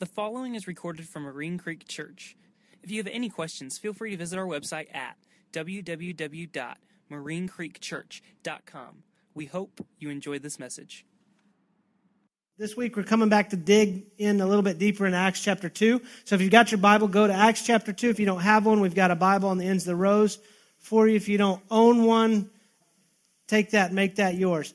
The following is recorded from Marine Creek Church. If you have any questions, feel free to visit our website at www.marinecreekchurch.com. We hope you enjoy this message. This week we're coming back to dig in a little bit deeper in Acts chapter 2. So if you've got your Bible, go to Acts chapter 2. If you don't have one, we've got a Bible on the ends of the rows for you. If you don't own one, take that, make that yours.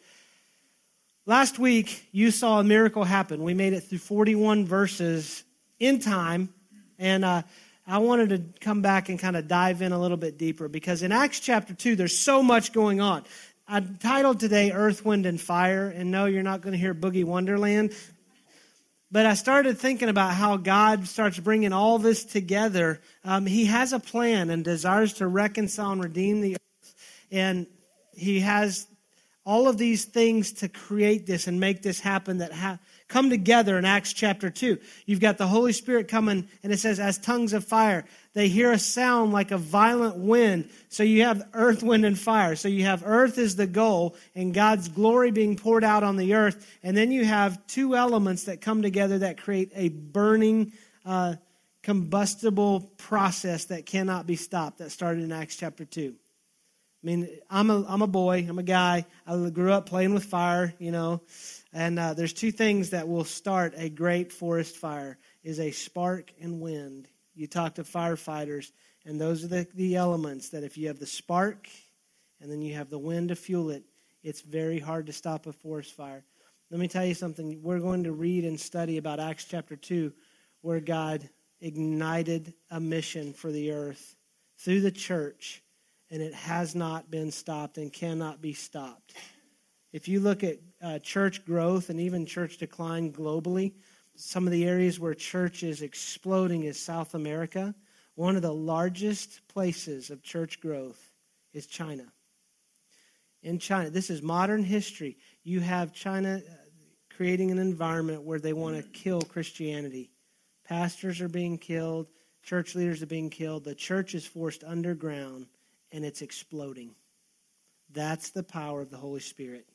Last week, you saw a miracle happen. We made it through 41 verses in time, and uh, I wanted to come back and kind of dive in a little bit deeper because in Acts chapter 2, there's so much going on. I titled today Earth, Wind, and Fire, and no, you're not going to hear Boogie Wonderland. But I started thinking about how God starts bringing all this together. Um, he has a plan and desires to reconcile and redeem the earth. And He has all of these things to create this and make this happen that ha- come together in Acts chapter 2. You've got the Holy Spirit coming, and it says, as tongues of fire. They hear a sound like a violent wind. So you have earth, wind, and fire. So you have earth is the goal, and God's glory being poured out on the earth. And then you have two elements that come together that create a burning, uh, combustible process that cannot be stopped that started in Acts chapter 2. I mean, I'm a, I'm a boy, I'm a guy. I grew up playing with fire, you know. And uh, there's two things that will start a great forest fire is a spark and wind. You talk to firefighters, and those are the, the elements that if you have the spark and then you have the wind to fuel it, it's very hard to stop a forest fire. Let me tell you something. We're going to read and study about Acts chapter 2, where God ignited a mission for the earth through the church and it has not been stopped and cannot be stopped. If you look at uh, church growth and even church decline globally, some of the areas where church is exploding is South America. One of the largest places of church growth is China. In China, this is modern history. You have China uh, creating an environment where they want to kill Christianity. Pastors are being killed, church leaders are being killed, the church is forced underground and it's exploding. That's the power of the Holy Spirit.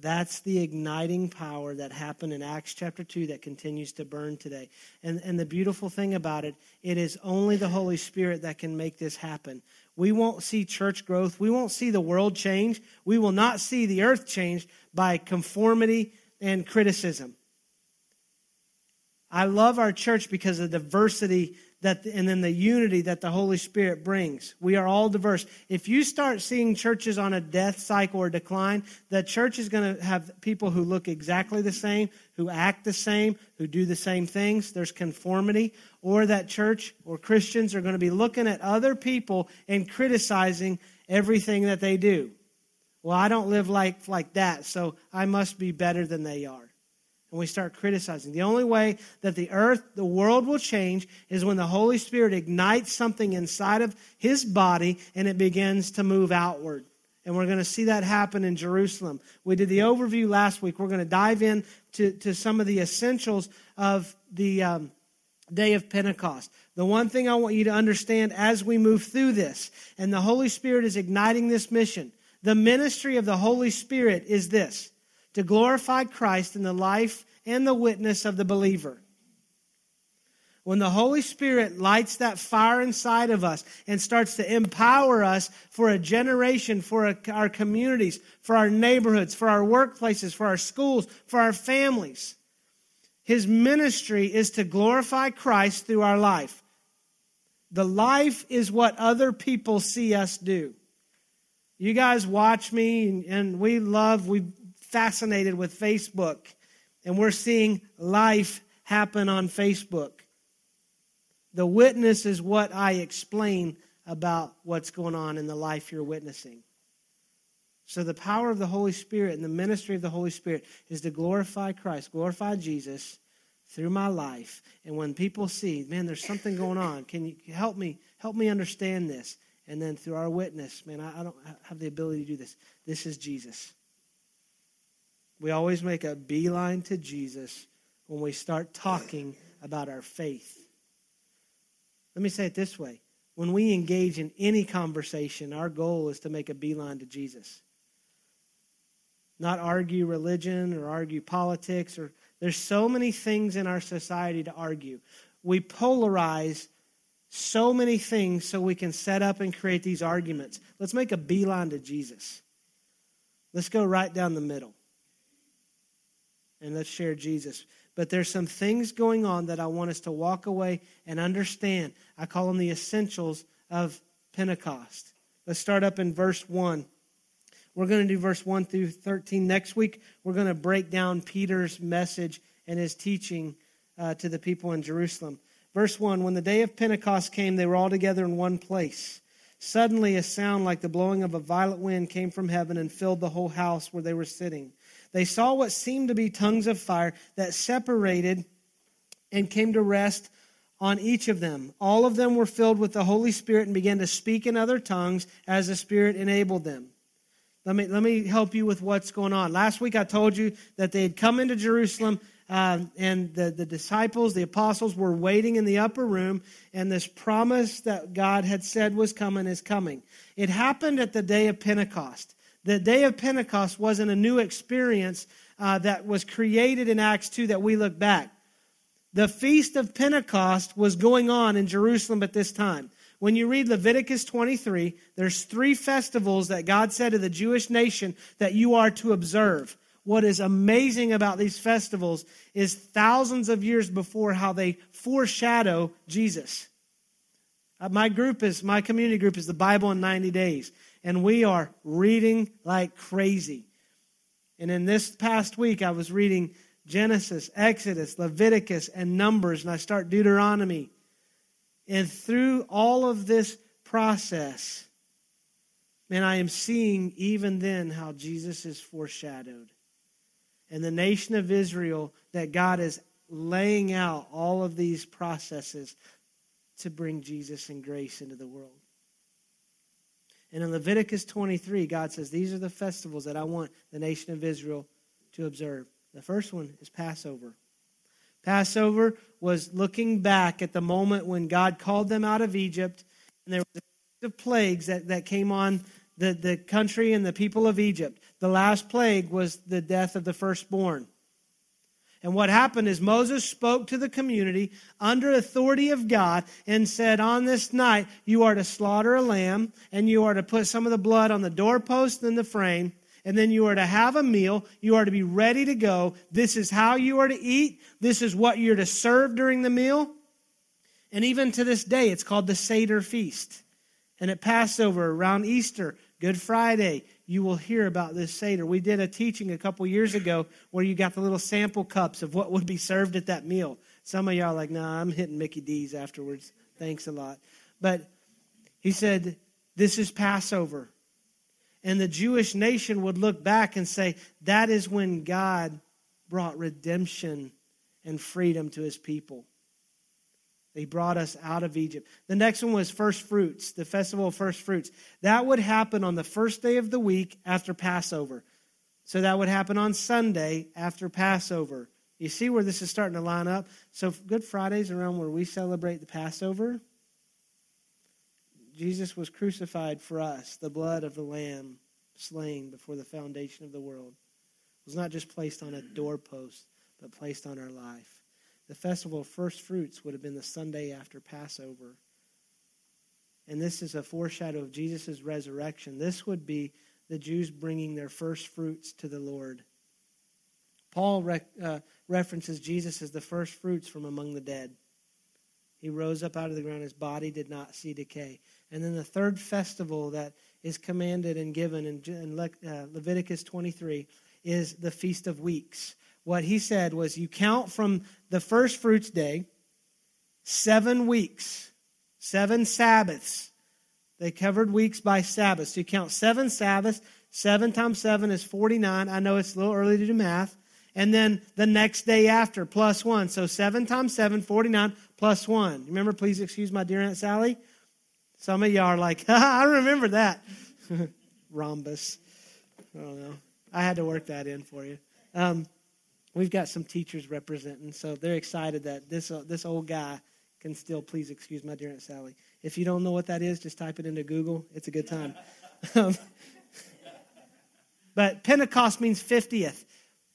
That's the igniting power that happened in Acts chapter 2 that continues to burn today. And, and the beautiful thing about it, it is only the Holy Spirit that can make this happen. We won't see church growth. We won't see the world change. We will not see the earth change by conformity and criticism. I love our church because of the diversity that and then the unity that the Holy Spirit brings. We are all diverse. If you start seeing churches on a death cycle or decline, the church is going to have people who look exactly the same, who act the same, who do the same things. There's conformity. Or that church or Christians are going to be looking at other people and criticizing everything that they do. Well, I don't live like, like that, so I must be better than they are and we start criticizing. The only way that the earth, the world will change is when the Holy Spirit ignites something inside of his body and it begins to move outward. And we're going to see that happen in Jerusalem. We did the overview last week. We're going to dive in to, to some of the essentials of the um, day of Pentecost. The one thing I want you to understand as we move through this, and the Holy Spirit is igniting this mission, the ministry of the Holy Spirit is this to glorify Christ in the life and the witness of the believer. When the Holy Spirit lights that fire inside of us and starts to empower us for a generation, for our communities, for our neighborhoods, for our workplaces, for our schools, for our families, His ministry is to glorify Christ through our life. The life is what other people see us do. You guys watch me, and we love, we fascinated with Facebook, and we're seeing life happen on Facebook. The witness is what I explain about what's going on in the life you're witnessing. So, the power of the Holy Spirit and the ministry of the Holy Spirit is to glorify Christ, glorify Jesus through my life. And when people see, man, there's something going on, can you help me help me understand this? And then through our witness, man, I, don't have the ability to do this. This is Jesus. We always make a beeline to Jesus when we start talking about our faith. Let me say it this way when we engage in any conversation, our goal is to make a beeline to Jesus. Not argue religion or argue politics or There's so many things in our society to argue. We polarize so many things so we can set up and create these arguments. Let's make a beeline to Jesus. Let's go right down the middle. And let's share Jesus. But there's some things going on that I want us to walk away and understand. I call them the essentials of Pentecost. Let's start up in verse 1. We're going to do verse 1 through 13. Next week, we're going to break down Peter's message and his teaching uh, to the people in Jerusalem. Verse 1 When the day of Pentecost came, they were all together in one place. Suddenly, a sound like the blowing of a violent wind came from heaven and filled the whole house where they were sitting. They saw what seemed to be tongues of fire that separated and came to rest on each of them. All of them were filled with the Holy Spirit and began to speak in other tongues as the Spirit enabled them. Let me, let me help you with what's going on. Last week I told you that they had come into Jerusalem uh, and the, the disciples, the apostles, were waiting in the upper room, and this promise that God had said was coming is coming. It happened at the day of Pentecost. The day of Pentecost wasn't a new experience uh, that was created in Acts 2 that we look back. The feast of Pentecost was going on in Jerusalem at this time. When you read Leviticus 23, there's three festivals that God said to the Jewish nation that you are to observe. What is amazing about these festivals is thousands of years before how they foreshadow Jesus. Uh, my group is, my community group is the Bible in 90 days, and we are reading like crazy. And in this past week, I was reading Genesis, Exodus, Leviticus, and Numbers, and I start Deuteronomy. And through all of this process, man, I am seeing even then how Jesus is foreshadowed. And the nation of Israel, that God is laying out all of these processes to bring Jesus and grace into the world. And in Leviticus 23, God says, These are the festivals that I want the nation of Israel to observe. The first one is Passover. Passover was looking back at the moment when God called them out of Egypt, and there was a of plagues that, that came on the, the country and the people of Egypt. The last plague was the death of the firstborn. And what happened is Moses spoke to the community under authority of God and said, On this night, you are to slaughter a lamb, and you are to put some of the blood on the doorpost and the frame, and then you are to have a meal. You are to be ready to go. This is how you are to eat. This is what you're to serve during the meal. And even to this day, it's called the Seder Feast. And at Passover, around Easter, Good Friday, you will hear about this Seder. We did a teaching a couple years ago where you got the little sample cups of what would be served at that meal. Some of y'all are like, nah, I'm hitting Mickey D's afterwards. Thanks a lot. But he said, this is Passover. And the Jewish nation would look back and say, that is when God brought redemption and freedom to his people. They brought us out of Egypt. The next one was first fruits, the festival of first fruits. That would happen on the first day of the week after Passover. So that would happen on Sunday after Passover. You see where this is starting to line up? So Good Friday's around where we celebrate the Passover. Jesus was crucified for us, the blood of the Lamb slain before the foundation of the world. was not just placed on a doorpost, but placed on our life. The festival of first fruits would have been the Sunday after Passover. And this is a foreshadow of Jesus' resurrection. This would be the Jews bringing their first fruits to the Lord. Paul re- uh, references Jesus as the first fruits from among the dead. He rose up out of the ground. His body did not see decay. And then the third festival that is commanded and given in, Le- uh, Leviticus 23 is the Feast of Weeks. What he said was you count from the first fruits day, seven weeks, seven Sabbaths. They covered weeks by Sabbaths. So you count seven Sabbaths. Seven times seven is 49. I know it's a little early to do math. And then the next day after, plus one. So seven times seven, 49, plus one. Remember, please excuse my dear Aunt Sally? Some of y'all are like, I remember that. Rhombus. I don't know. I had to work that in for you. Um, we've got some teachers representing, so they're excited that this uh, this old guy can still. Please excuse my dear Aunt Sally. If you don't know what that is, just type it into Google. It's a good time. Um, but Pentecost means 50th.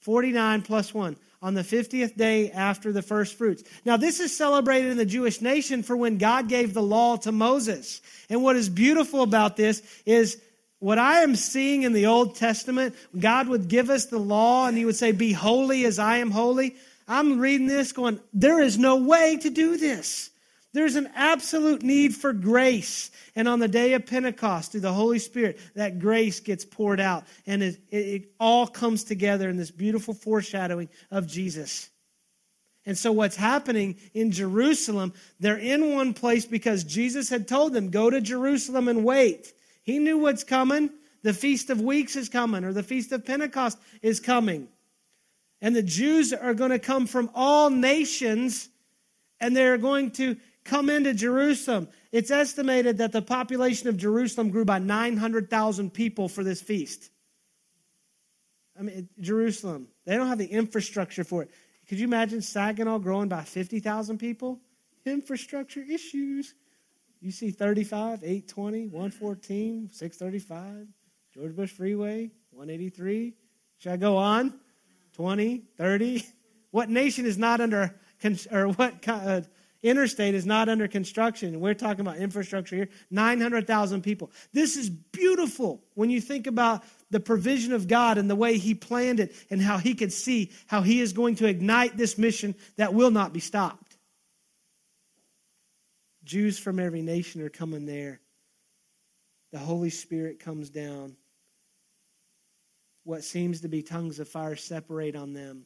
49 plus 1. on the 50th day after the first fruits. Now, this is celebrated in the Jewish nation for when God gave the law to Moses. And what is beautiful about this is what I am seeing in the Old Testament, God would give us the law and He would say, Be holy as I am holy. I'm reading this going, There is no way to do this. There's an absolute need for grace. And on the day of Pentecost, through the Holy Spirit, that grace gets poured out. And it, it, it, all comes together in this beautiful foreshadowing of Jesus. And so, what's happening in Jerusalem, they're in one place because Jesus had told them, Go to Jerusalem and wait. He knew what's coming. The Feast of Weeks is coming, or the Feast of Pentecost is coming. And the Jews are going to come from all nations, and they're going to come into Jerusalem. It's estimated that the population of Jerusalem grew by 900,000 people for this feast. I mean, Jerusalem, they don't have the infrastructure for it. Could you imagine Saginaw growing by 50,000 people? Infrastructure issues. You see 35, 820, 114, 635, George Bush Freeway, 183. Should I go on? 20, 30. What nation is not under, or what uh, interstate is not under construction? We're talking about infrastructure here. 900,000 people. This is beautiful when you think about the provision of God and the way He planned it and how He could see how He is going to ignite this mission that will not be stopped. Jews from every nation are coming there. The Holy Spirit comes down. What seems to be tongues of fire separate on them.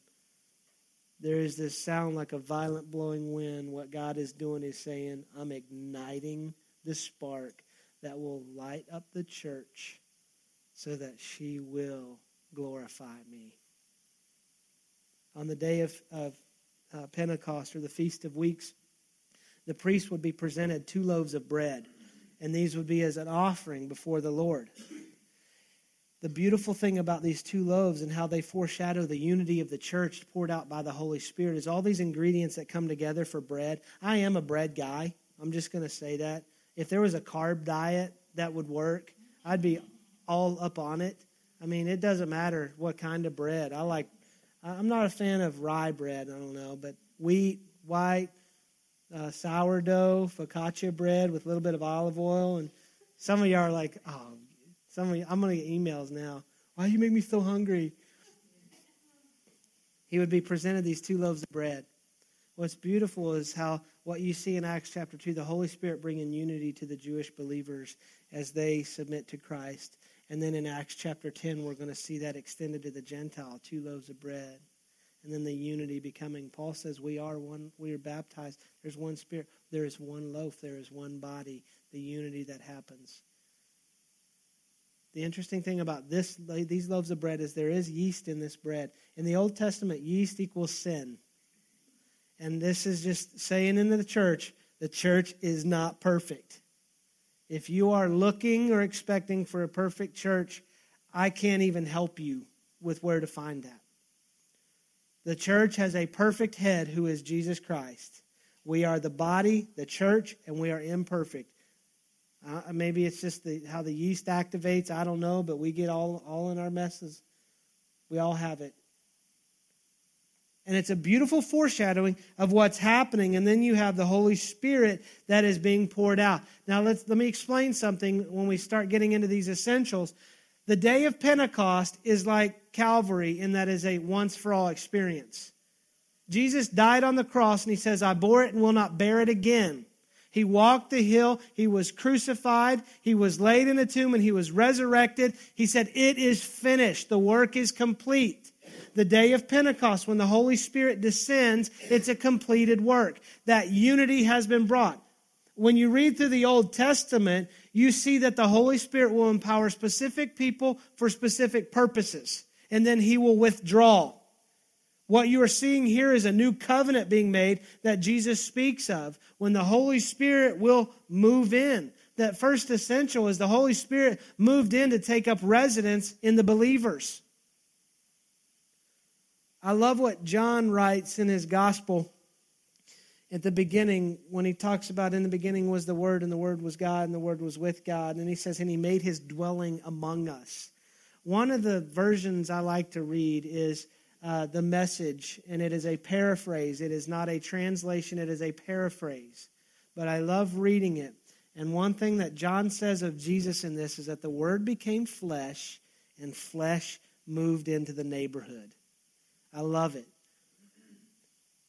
There is this sound like a violent blowing wind. What God is doing is saying, I'm igniting the spark that will light up the church so that she will glorify me. On the day of, of uh, Pentecost or the Feast of Weeks, the priest would be presented two loaves of bread, and these would be as an offering before the Lord. The beautiful thing about these two loaves and how they foreshadow the unity of the church poured out by the Holy Spirit is all these ingredients that come together for bread. I am a bread guy. I'm just going to say that. If there was a carb diet that would work, I'd be all up on it. I mean, it doesn't matter what kind of bread. I like, I'm not a fan of rye bread, I don't know, but wheat, white, uh, sourdough, focaccia bread with a little bit of olive oil. And some of you are like, oh, some of you, I'm going to get emails now. Why you make me so hungry? He would be presented these two loaves of bread. What's beautiful is how what you see in Acts chapter 2, the Holy Spirit bringing unity to the Jewish believers as they submit to Christ. And then in Acts chapter 10, we're going to see that extended to the Gentile, two loaves of bread and then the unity becoming. Paul says we are one, we are baptized. There's one spirit, there is one loaf, there is one body, the unity that happens. The interesting thing about this, these loaves of bread is there is yeast in this bread. In the Old Testament, yeast equals sin. And this is just saying in the church, the church is not perfect. If you are looking or expecting for a perfect church, I can't even help you with where to find that. The church has a perfect head who is Jesus Christ. We are the body, the church, and we are imperfect. Uh, maybe it's just the, how the yeast activates. I don't know, but we get all, all in our messes. We all have it. And it's a beautiful foreshadowing of what's happening. And then you have the Holy Spirit that is being poured out. Now, let's, let me explain something when we start getting into these essentials. The day of Pentecost is like Calvary in that is a once for all experience. Jesus died on the cross and he says, I bore it and will not bear it again. He walked the hill. He was crucified. He was laid in a tomb and he was resurrected. He said, It is finished. The work is complete. The day of Pentecost, when the Holy Spirit descends, it's a completed work. That unity has been brought. When you read through the Old Testament, you see that the Holy Spirit will empower specific people for specific purposes, and then he will withdraw. What you are seeing here is a new covenant being made that Jesus speaks of when the Holy Spirit will move in. That first essential is the Holy Spirit moved in to take up residence in the believers. I love what John writes in his gospel at the beginning when he talks about in the beginning was the word and the word was god and the word was with god and he says and he made his dwelling among us one of the versions i like to read is uh, the message, and it is a paraphrase. It is not a translation, it is a paraphrase. But I love reading it. And one thing that John says of Jesus in this is that the Word became flesh, and flesh moved into the neighborhood. I love it.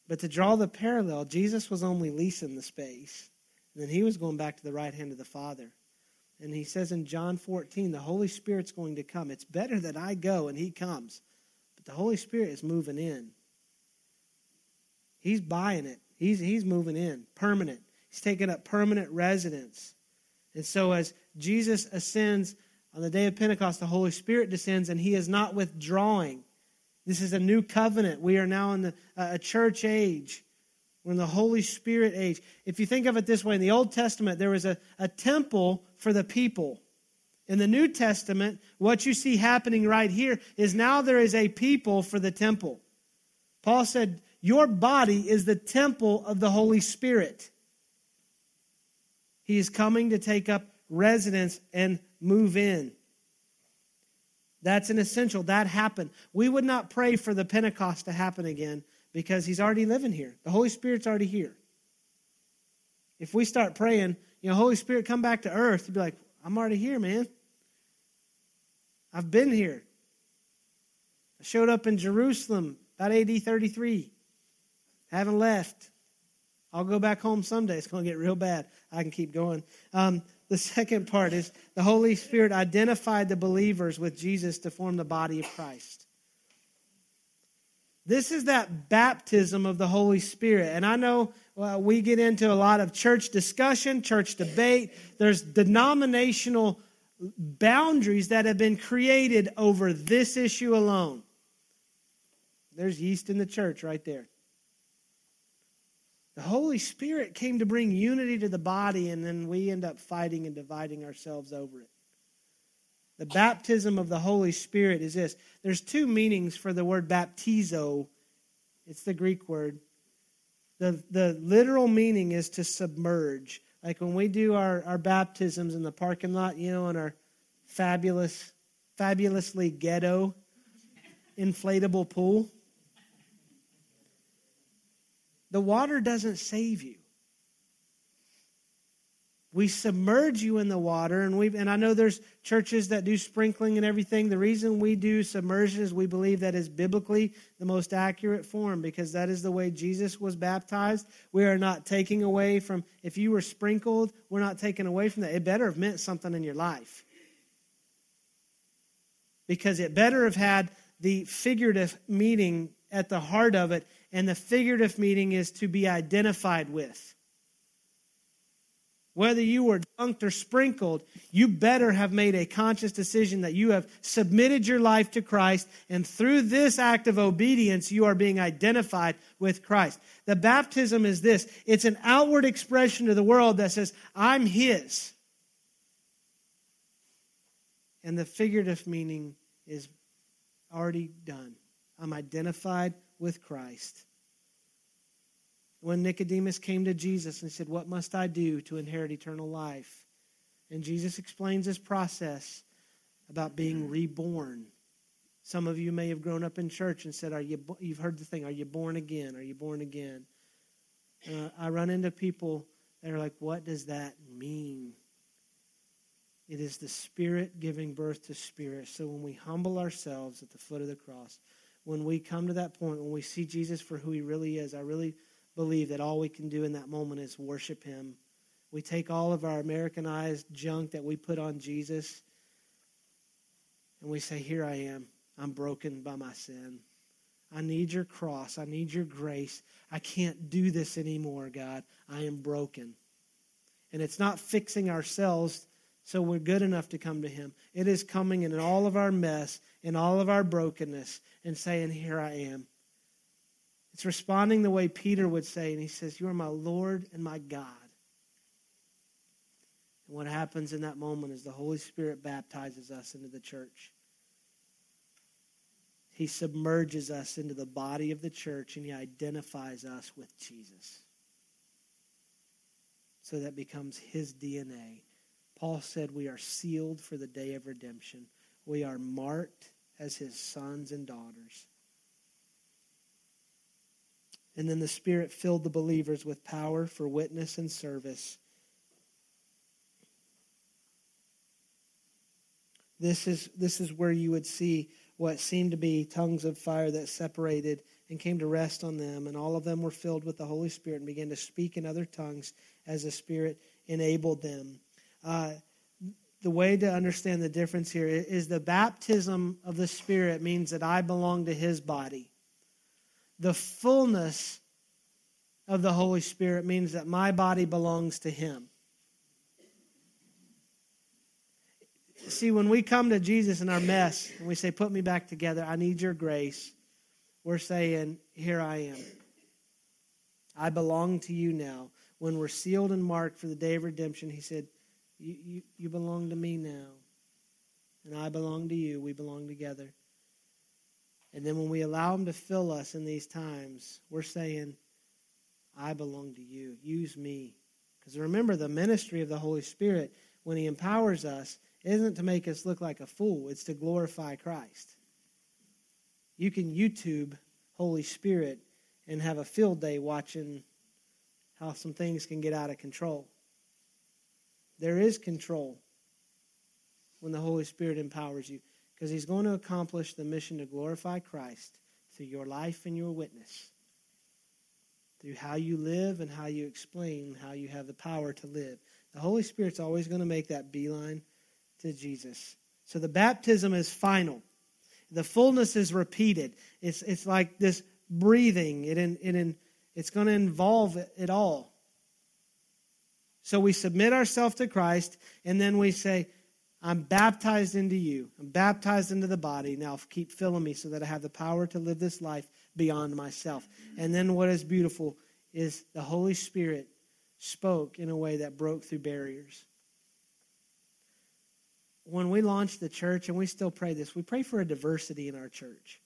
But to draw the parallel, Jesus was only leasing the space. And then he was going back to the right hand of the Father. And he says in John 14, the Holy Spirit's going to come. It's better that I go and he comes. But the Holy Spirit is moving in. He's buying it. He's, he's moving in, permanent. He's taking up permanent residence. And so as Jesus ascends on the day of Pentecost, the Holy Spirit descends and he is not withdrawing. This is a new covenant. We are now in the, uh, a church age. We're in the Holy Spirit age. If you think of it this way, in the Old Testament, there was a, a temple for the people. In the New Testament, what you see happening right here is now there is a people for the temple. Paul said, Your body is the temple of the Holy Spirit. He is coming to take up residence and move in. That's an essential. That happened. We would not pray for the Pentecost to happen again because he's already living here. The Holy Spirit's already here. If we start praying, you know, Holy Spirit, come back to earth, you'd be like, I'm already here, man. I've been here. I showed up in Jerusalem about AD 33. Haven't left. I'll go back home someday. It's going to get real bad. I can keep going. Um, the second part is the Holy Spirit identified the believers with Jesus to form the body of Christ. This is that baptism of the Holy Spirit. And I know well, we get into a lot of church discussion, church debate. There's denominational boundaries that have been created over this issue alone. There's yeast in the church right there. The Holy Spirit came to bring unity to the body, and then we end up fighting and dividing ourselves over it. The baptism of the Holy Spirit is this. There's two meanings for the word baptizo. It's the Greek word. The, the literal meaning is to submerge. Like when we do our, our baptisms in the parking lot, you know, in our fabulous, fabulously ghetto inflatable pool. The water doesn't save you. We submerge you in the water, and we and I know there's churches that do sprinkling and everything. The reason we do submersion is we believe that is biblically the most accurate form because that is the way Jesus was baptized. We are not taking away from if you were sprinkled, we're not taking away from that. It better have meant something in your life. Because it better have had the figurative meaning at the heart of it and the figurative meaning is to be identified with. Whether you were dunked or sprinkled, you better have made a conscious decision that you have submitted your life to Christ, and through this act of obedience, you are being identified with Christ. The baptism is this it's an outward expression to the world that says, I'm His. And the figurative meaning is already done. I'm identified with Christ. When Nicodemus came to Jesus and said, What must I do to inherit eternal life? And Jesus explains this process about being reborn. Some of you may have grown up in church and said, "Are you?" You've heard the thing, "Are you born again? Are you born again?" Uh, I run into people that are like, "What does that mean?" It is the Spirit giving birth to Spirit. So when we humble ourselves at the foot of the cross, when we come to that point, when we see Jesus for who he really is, I really believe that all we can do in that moment is worship him. We take all of our Americanized junk that we put on Jesus and we say, Here I am. I'm broken by my sin. I need your cross. I need your grace. I can't do this anymore, God. I am broken. And it's not fixing ourselves so we're good enough to come to Him. It is coming in all of our mess, in all of our brokenness, and saying, Here I am. It's responding the way Peter would say, and he says, You are my Lord and my God. And what happens in that moment is the Holy Spirit baptizes us into the church. He submerges us into the body of the church and he identifies us with Jesus. So that becomes his DNA. Paul said we are sealed for the day of redemption. We are marked as his sons and daughters. And then the Spirit filled the believers with power for witness and service. This is, this is where you would see what seemed to be tongues of fire that separated and came to rest on them. And all of them were filled with the Holy Spirit and began to speak in other tongues as the Spirit enabled them. Uh, the way to understand the difference here is the baptism of the Spirit means that I belong to His body. The fullness of the Holy Spirit means that my body belongs to Him. See, when we come to Jesus in our mess and we say, Put me back together, I need your grace, we're saying, Here I am. I belong to you now. When we're sealed and marked for the day of redemption, He said, You, you, you belong to me now. And I belong to you. We belong together. And then when we allow Him to fill us in these times, we're saying, I belong to you. Use me. Because remember, the ministry of the Holy Spirit, when He empowers us, isn't to make us look like a fool, it's to glorify Christ. You can YouTube Holy Spirit and have a field day watching how some things can get out of control. There is control when the Holy Spirit empowers you because He's going to accomplish the mission to glorify Christ through your life and your witness, through how you live and how you explain how you have the power to live. The Holy Spirit's always going to make that beeline to Jesus. So the baptism is final. The fullness is repeated. It's, it's like this breathing. It, in, it in, it's going to involve it, it all. So we submit ourselves to Christ, and then we say, I'm baptized into you. I'm baptized into the body. Now keep filling me so that I have the power to live this life beyond myself. And then what is beautiful is the Holy Spirit spoke in a way that broke through barriers when we launched the church, and we still pray this, we pray for a diversity in our church.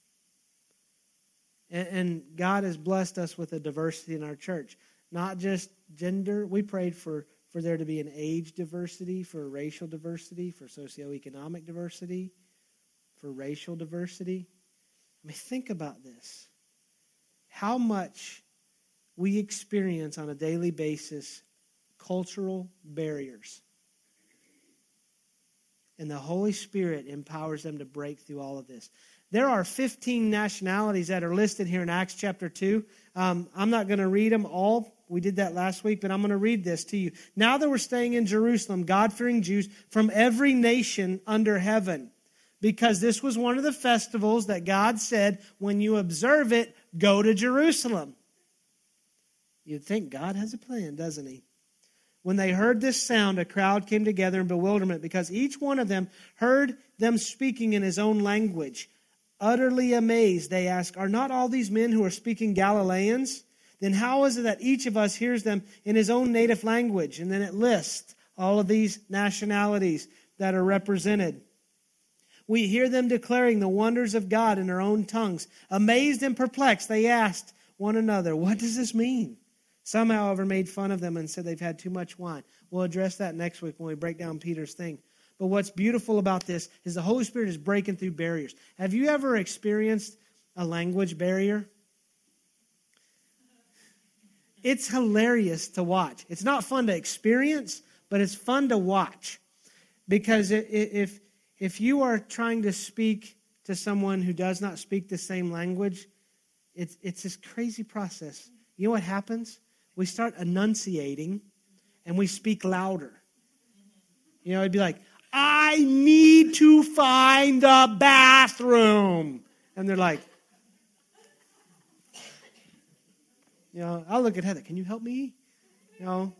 And, and, God has blessed us with a diversity in our church. Not just gender. We prayed for, for there to be an age diversity, for racial diversity, for socioeconomic diversity, for racial diversity. I mean, think about this. How much we experience on a daily basis cultural barriers and the Holy Spirit empowers them to break through all of this. There are 15 nationalities that are listed here in Acts chapter 2. Um, I'm not going to read them all. We did that last week, but I'm going to read this to you. Now that we're staying in Jerusalem, God fearing Jews from every nation under heaven, because this was one of the festivals that God said, when you observe it, go to Jerusalem. You'd think God has a plan, doesn't he? When they heard this sound, a crowd came together in bewilderment because each one of them heard them speaking in his own language. Utterly amazed, they asked, Are not all these men who are speaking Galileans? Then how is it that each of us hears them in his own native language? And then it lists all of these nationalities that are represented. We hear them declaring the wonders of God in their own tongues. Amazed and perplexed, they asked one another, What does this mean? Some, however, made fun of them and said they've had too much wine. We'll address that next week when we break down Peter's thing. But what's beautiful about this is the Holy Spirit is breaking through barriers. Have you ever experienced a language barrier? It's hilarious to watch. It's not fun to experience, but it's fun to watch. Because if, if you are trying to speak to someone who does not speak the same language, it's, it's this crazy process. You know what happens? we start enunciating and we speak louder. You know, it'd be like, I need to find the bathroom. And they're like, you know, I'll look at Heather, can you help me? You know,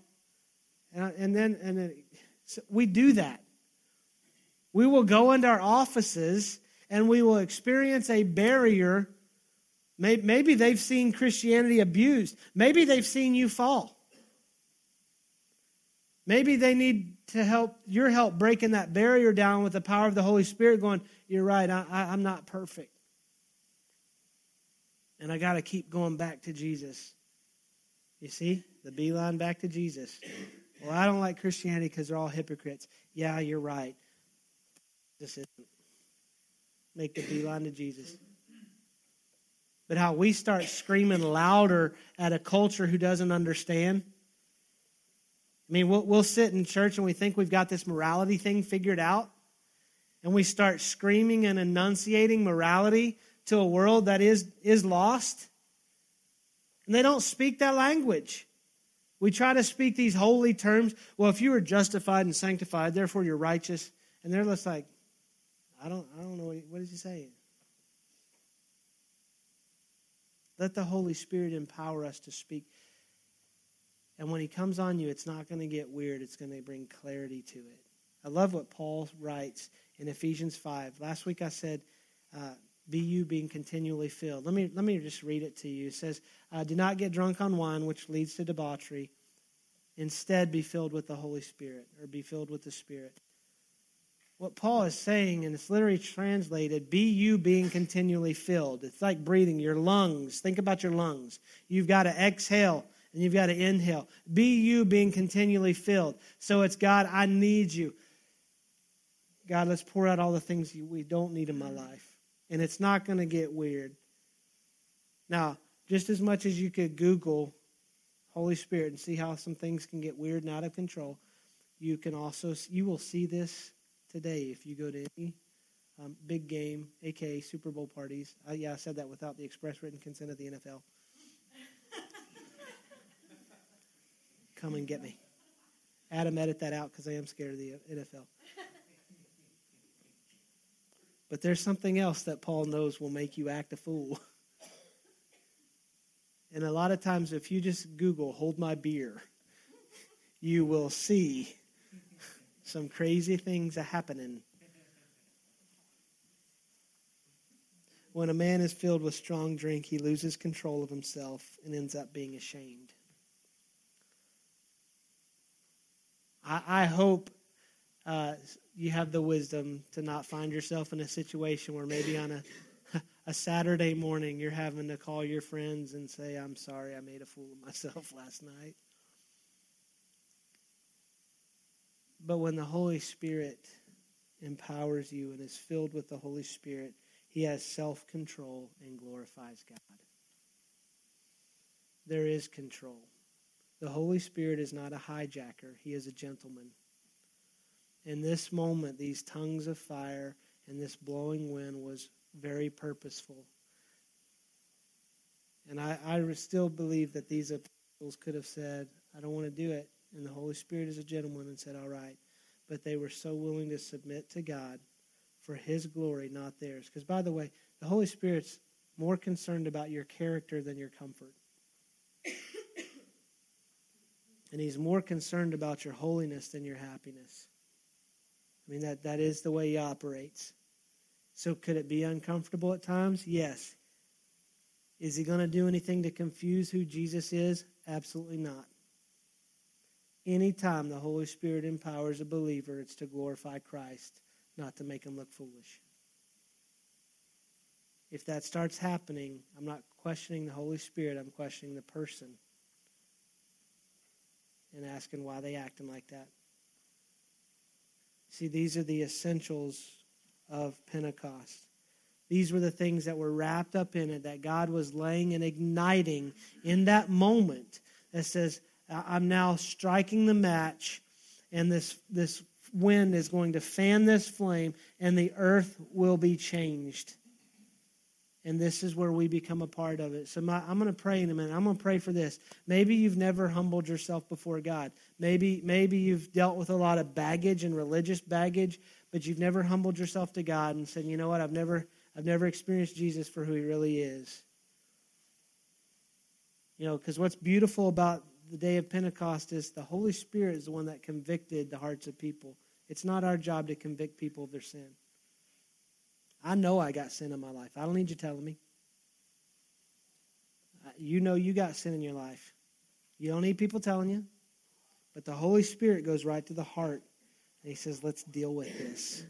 and, and then, and then so we do that. We will go into our offices and we will experience a barrier Maybe they've seen Christianity abused. Maybe they've seen you fall. Maybe they need to help your help breaking that barrier down with the power of the Holy Spirit, going, You're right, I, am not perfect. And I got to keep going back to Jesus. You see, the beeline back to Jesus. Well, I don't like Christianity because they're all hypocrites. Yeah, you're right. This isn't. Make the beeline to Jesus. but how we start screaming louder at a culture who doesn't understand. I mean, we'll, we'll sit in church and we think we've got this morality thing figured out, and we start screaming and enunciating morality to a world that is, is lost. And they don't speak that language. We try to speak these holy terms. Well, if you are justified and sanctified, therefore you're righteous. And they're just like, I don't, I don't know. What, he, what is he saying? Let the Holy Spirit empower us to speak. And when he comes on you, it's not going to get weird. It's going to bring clarity to it. I love what Paul writes in Ephesians 5. Last week I said, uh, be you being continually filled. Let me, let me just read it to you. It says, uh, Do not get drunk on wine, which leads to debauchery. Instead, be filled with the Holy Spirit, or be filled with the Spirit. What Paul is saying, and it's literally translated, be you being continually filled. It's like breathing, your lungs. Think about your lungs. You've got to exhale and you've got to inhale. Be you being continually filled. So it's God, I need you. God, let's pour out all the things we don't need in my life and it's not going to get weird. Now, just as much as you could Google Holy Spirit and see how some things can get weird and out of control, you can also you will see this today if you go to any um, big game, aka Super Bowl parties. Uh, yeah, I said that without the express written consent of the NFL. Come and get me. Adam, edit that out because I am scared of the NFL. But there's something else that Paul knows will make you act a fool. And a lot of times, if you just Google, hold my beer, you will see some crazy things are happening. When a man is filled with strong drink, he loses control of himself and ends up being ashamed. I, I hope uh, you have the wisdom to not find yourself in a situation where maybe on a a Saturday morning you're having to call your friends and say, "I'm sorry, I made a fool of myself last night." But when the Holy Spirit empowers you and is filled with the Holy Spirit, he has self-control and glorifies God. There is control. The Holy Spirit is not a hijacker, he is a gentleman in this moment, these tongues of fire and this blowing wind was very purposeful. And I, I still believe that these apostles could have said, I don't want to do it. And the Holy Spirit is a gentleman and said, All right. But they were so willing to submit to God for His glory, not theirs. Because, by the way, the Holy Spirit's more concerned about your character than your comfort. and He's more concerned about your holiness than your happiness. I mean, that, that is the way he operates. So, could it be uncomfortable at times? Yes. Is he going to do anything to confuse who Jesus is? Absolutely not. Anytime the Holy Spirit empowers a believer, it's to glorify Christ, not to make him look foolish. If that starts happening, I'm not questioning the Holy Spirit, I'm questioning the person and asking why they acting like that. See, these are the essentials of Pentecost. These were the things that were wrapped up in it that God was laying and igniting in that moment that says, I'm now striking the match, and this, this wind is going to fan this flame, and the earth will be changed. And this is where we become a part of it. So my, I'm going to pray in a minute. I'm going to pray for this. Maybe you've never humbled yourself before God. Maybe maybe you've dealt with a lot of baggage and religious baggage, but you've never humbled yourself to God and said, "You know what? I've never I've never experienced Jesus for who he really is." You know, because what's beautiful about the day of Pentecost is the Holy Spirit is the one that convicted the hearts of people. It's not our job to convict people of their sin. I know I got sin in my life. I don't need you telling me. You know you got sin in your life. You don't need people telling you. But the Holy Spirit goes right to the heart and He says, let's deal with this.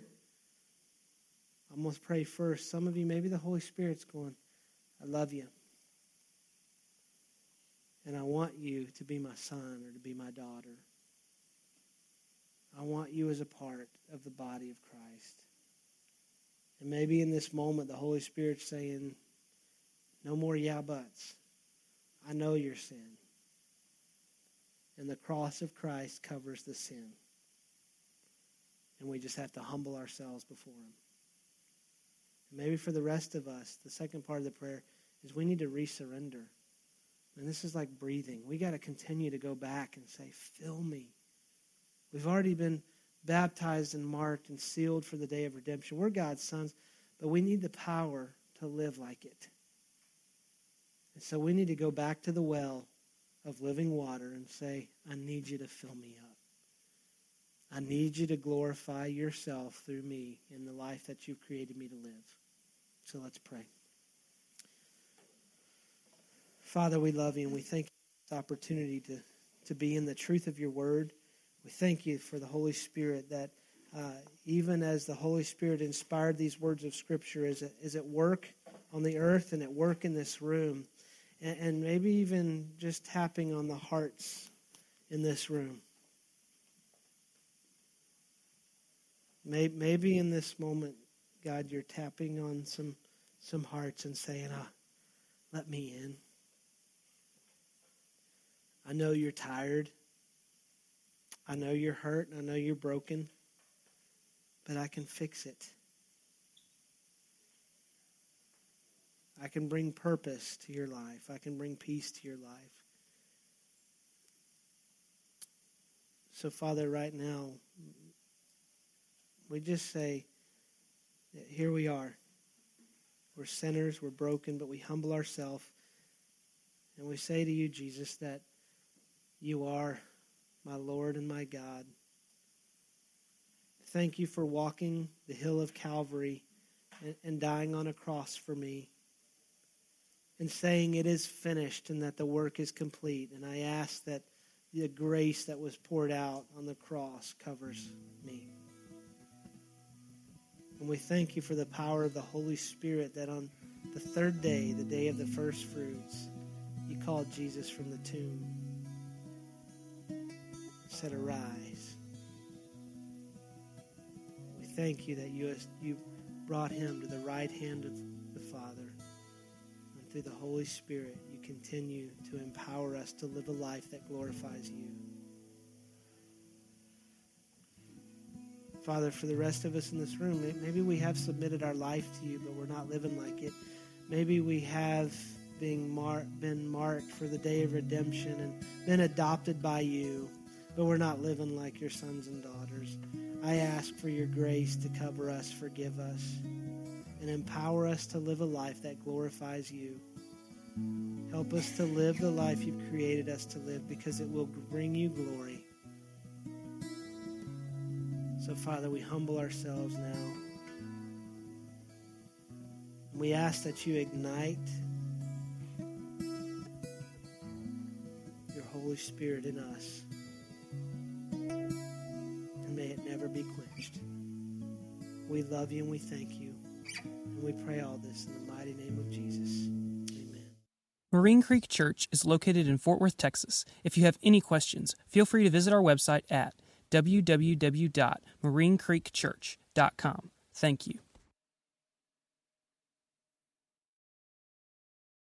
I'm going to pray first. Some of you, maybe the Holy Spirit's going, I love you. And I want you to be my son or to be my daughter. I want you as a part of the body of Christ. And maybe in this moment, the Holy Spirit's saying, No more yeah buts. I know your sin. And the cross of Christ covers the sin. And we just have to humble ourselves before Him. And maybe for the rest of us, the second part of the prayer is we need to resurrender. And this is like breathing. We got to continue to go back and say, Fill me. We've already been baptized and marked and sealed for the day of redemption. We're God's sons, but we need the power to live like it. And so we need to go back to the well of living water and say, I need you to fill me up. I need you to glorify yourself through me in the life that you've created me to live. So let's pray. Father, we love you and we thank you for this opportunity to, to be in the truth of your word. We thank you for the Holy Spirit that uh, even as the Holy Spirit inspired these words of Scripture, is at, is at work on the earth and at work in this room, and, and maybe even just tapping on the hearts in this room. Maybe, maybe in this moment, God, you're tapping on some some hearts and saying, ah, "Let me in." I know you're tired. I know you're hurt. I know you're broken. But I can fix it. I can bring purpose to your life. I can bring peace to your life. So, Father, right now, we just say, here we are. We're sinners, we're broken, but we humble ourselves. And we say to you, Jesus, that you are my Lord and my God. Thank you for walking the hill of Calvary and, and dying on a cross for me and saying it is finished and that the work is complete. And I ask that the grace that was poured out on the cross covers me. And we thank you for the power of the Holy Spirit that on the third day, the day of the first fruits, you called Jesus from the tomb said, Arise. We thank you that you, you brought him to the right hand of the Father. And through the Holy Spirit, you continue to empower us to live a life that glorifies you. Father, for the rest of us in this room, maybe we have submitted our life to you, but we're not living like it. Maybe we have being been marked for the day of redemption and been adopted by you but we're not living like your sons and daughters. I ask for your grace to cover us, forgive us, and empower us to live a life that glorifies you. Help us to live the life you've created us to live because it will bring you glory. So, Father, we humble ourselves now. We ask that you ignite your Holy Spirit in us never be quenched. We love you and we thank you. And we pray all this in the mighty name of Jesus. Amen. Marine Creek Church is located in Fort Worth, Texas. If you have any questions, feel free to visit our website at www.marinecreekchurch.com. Thank you.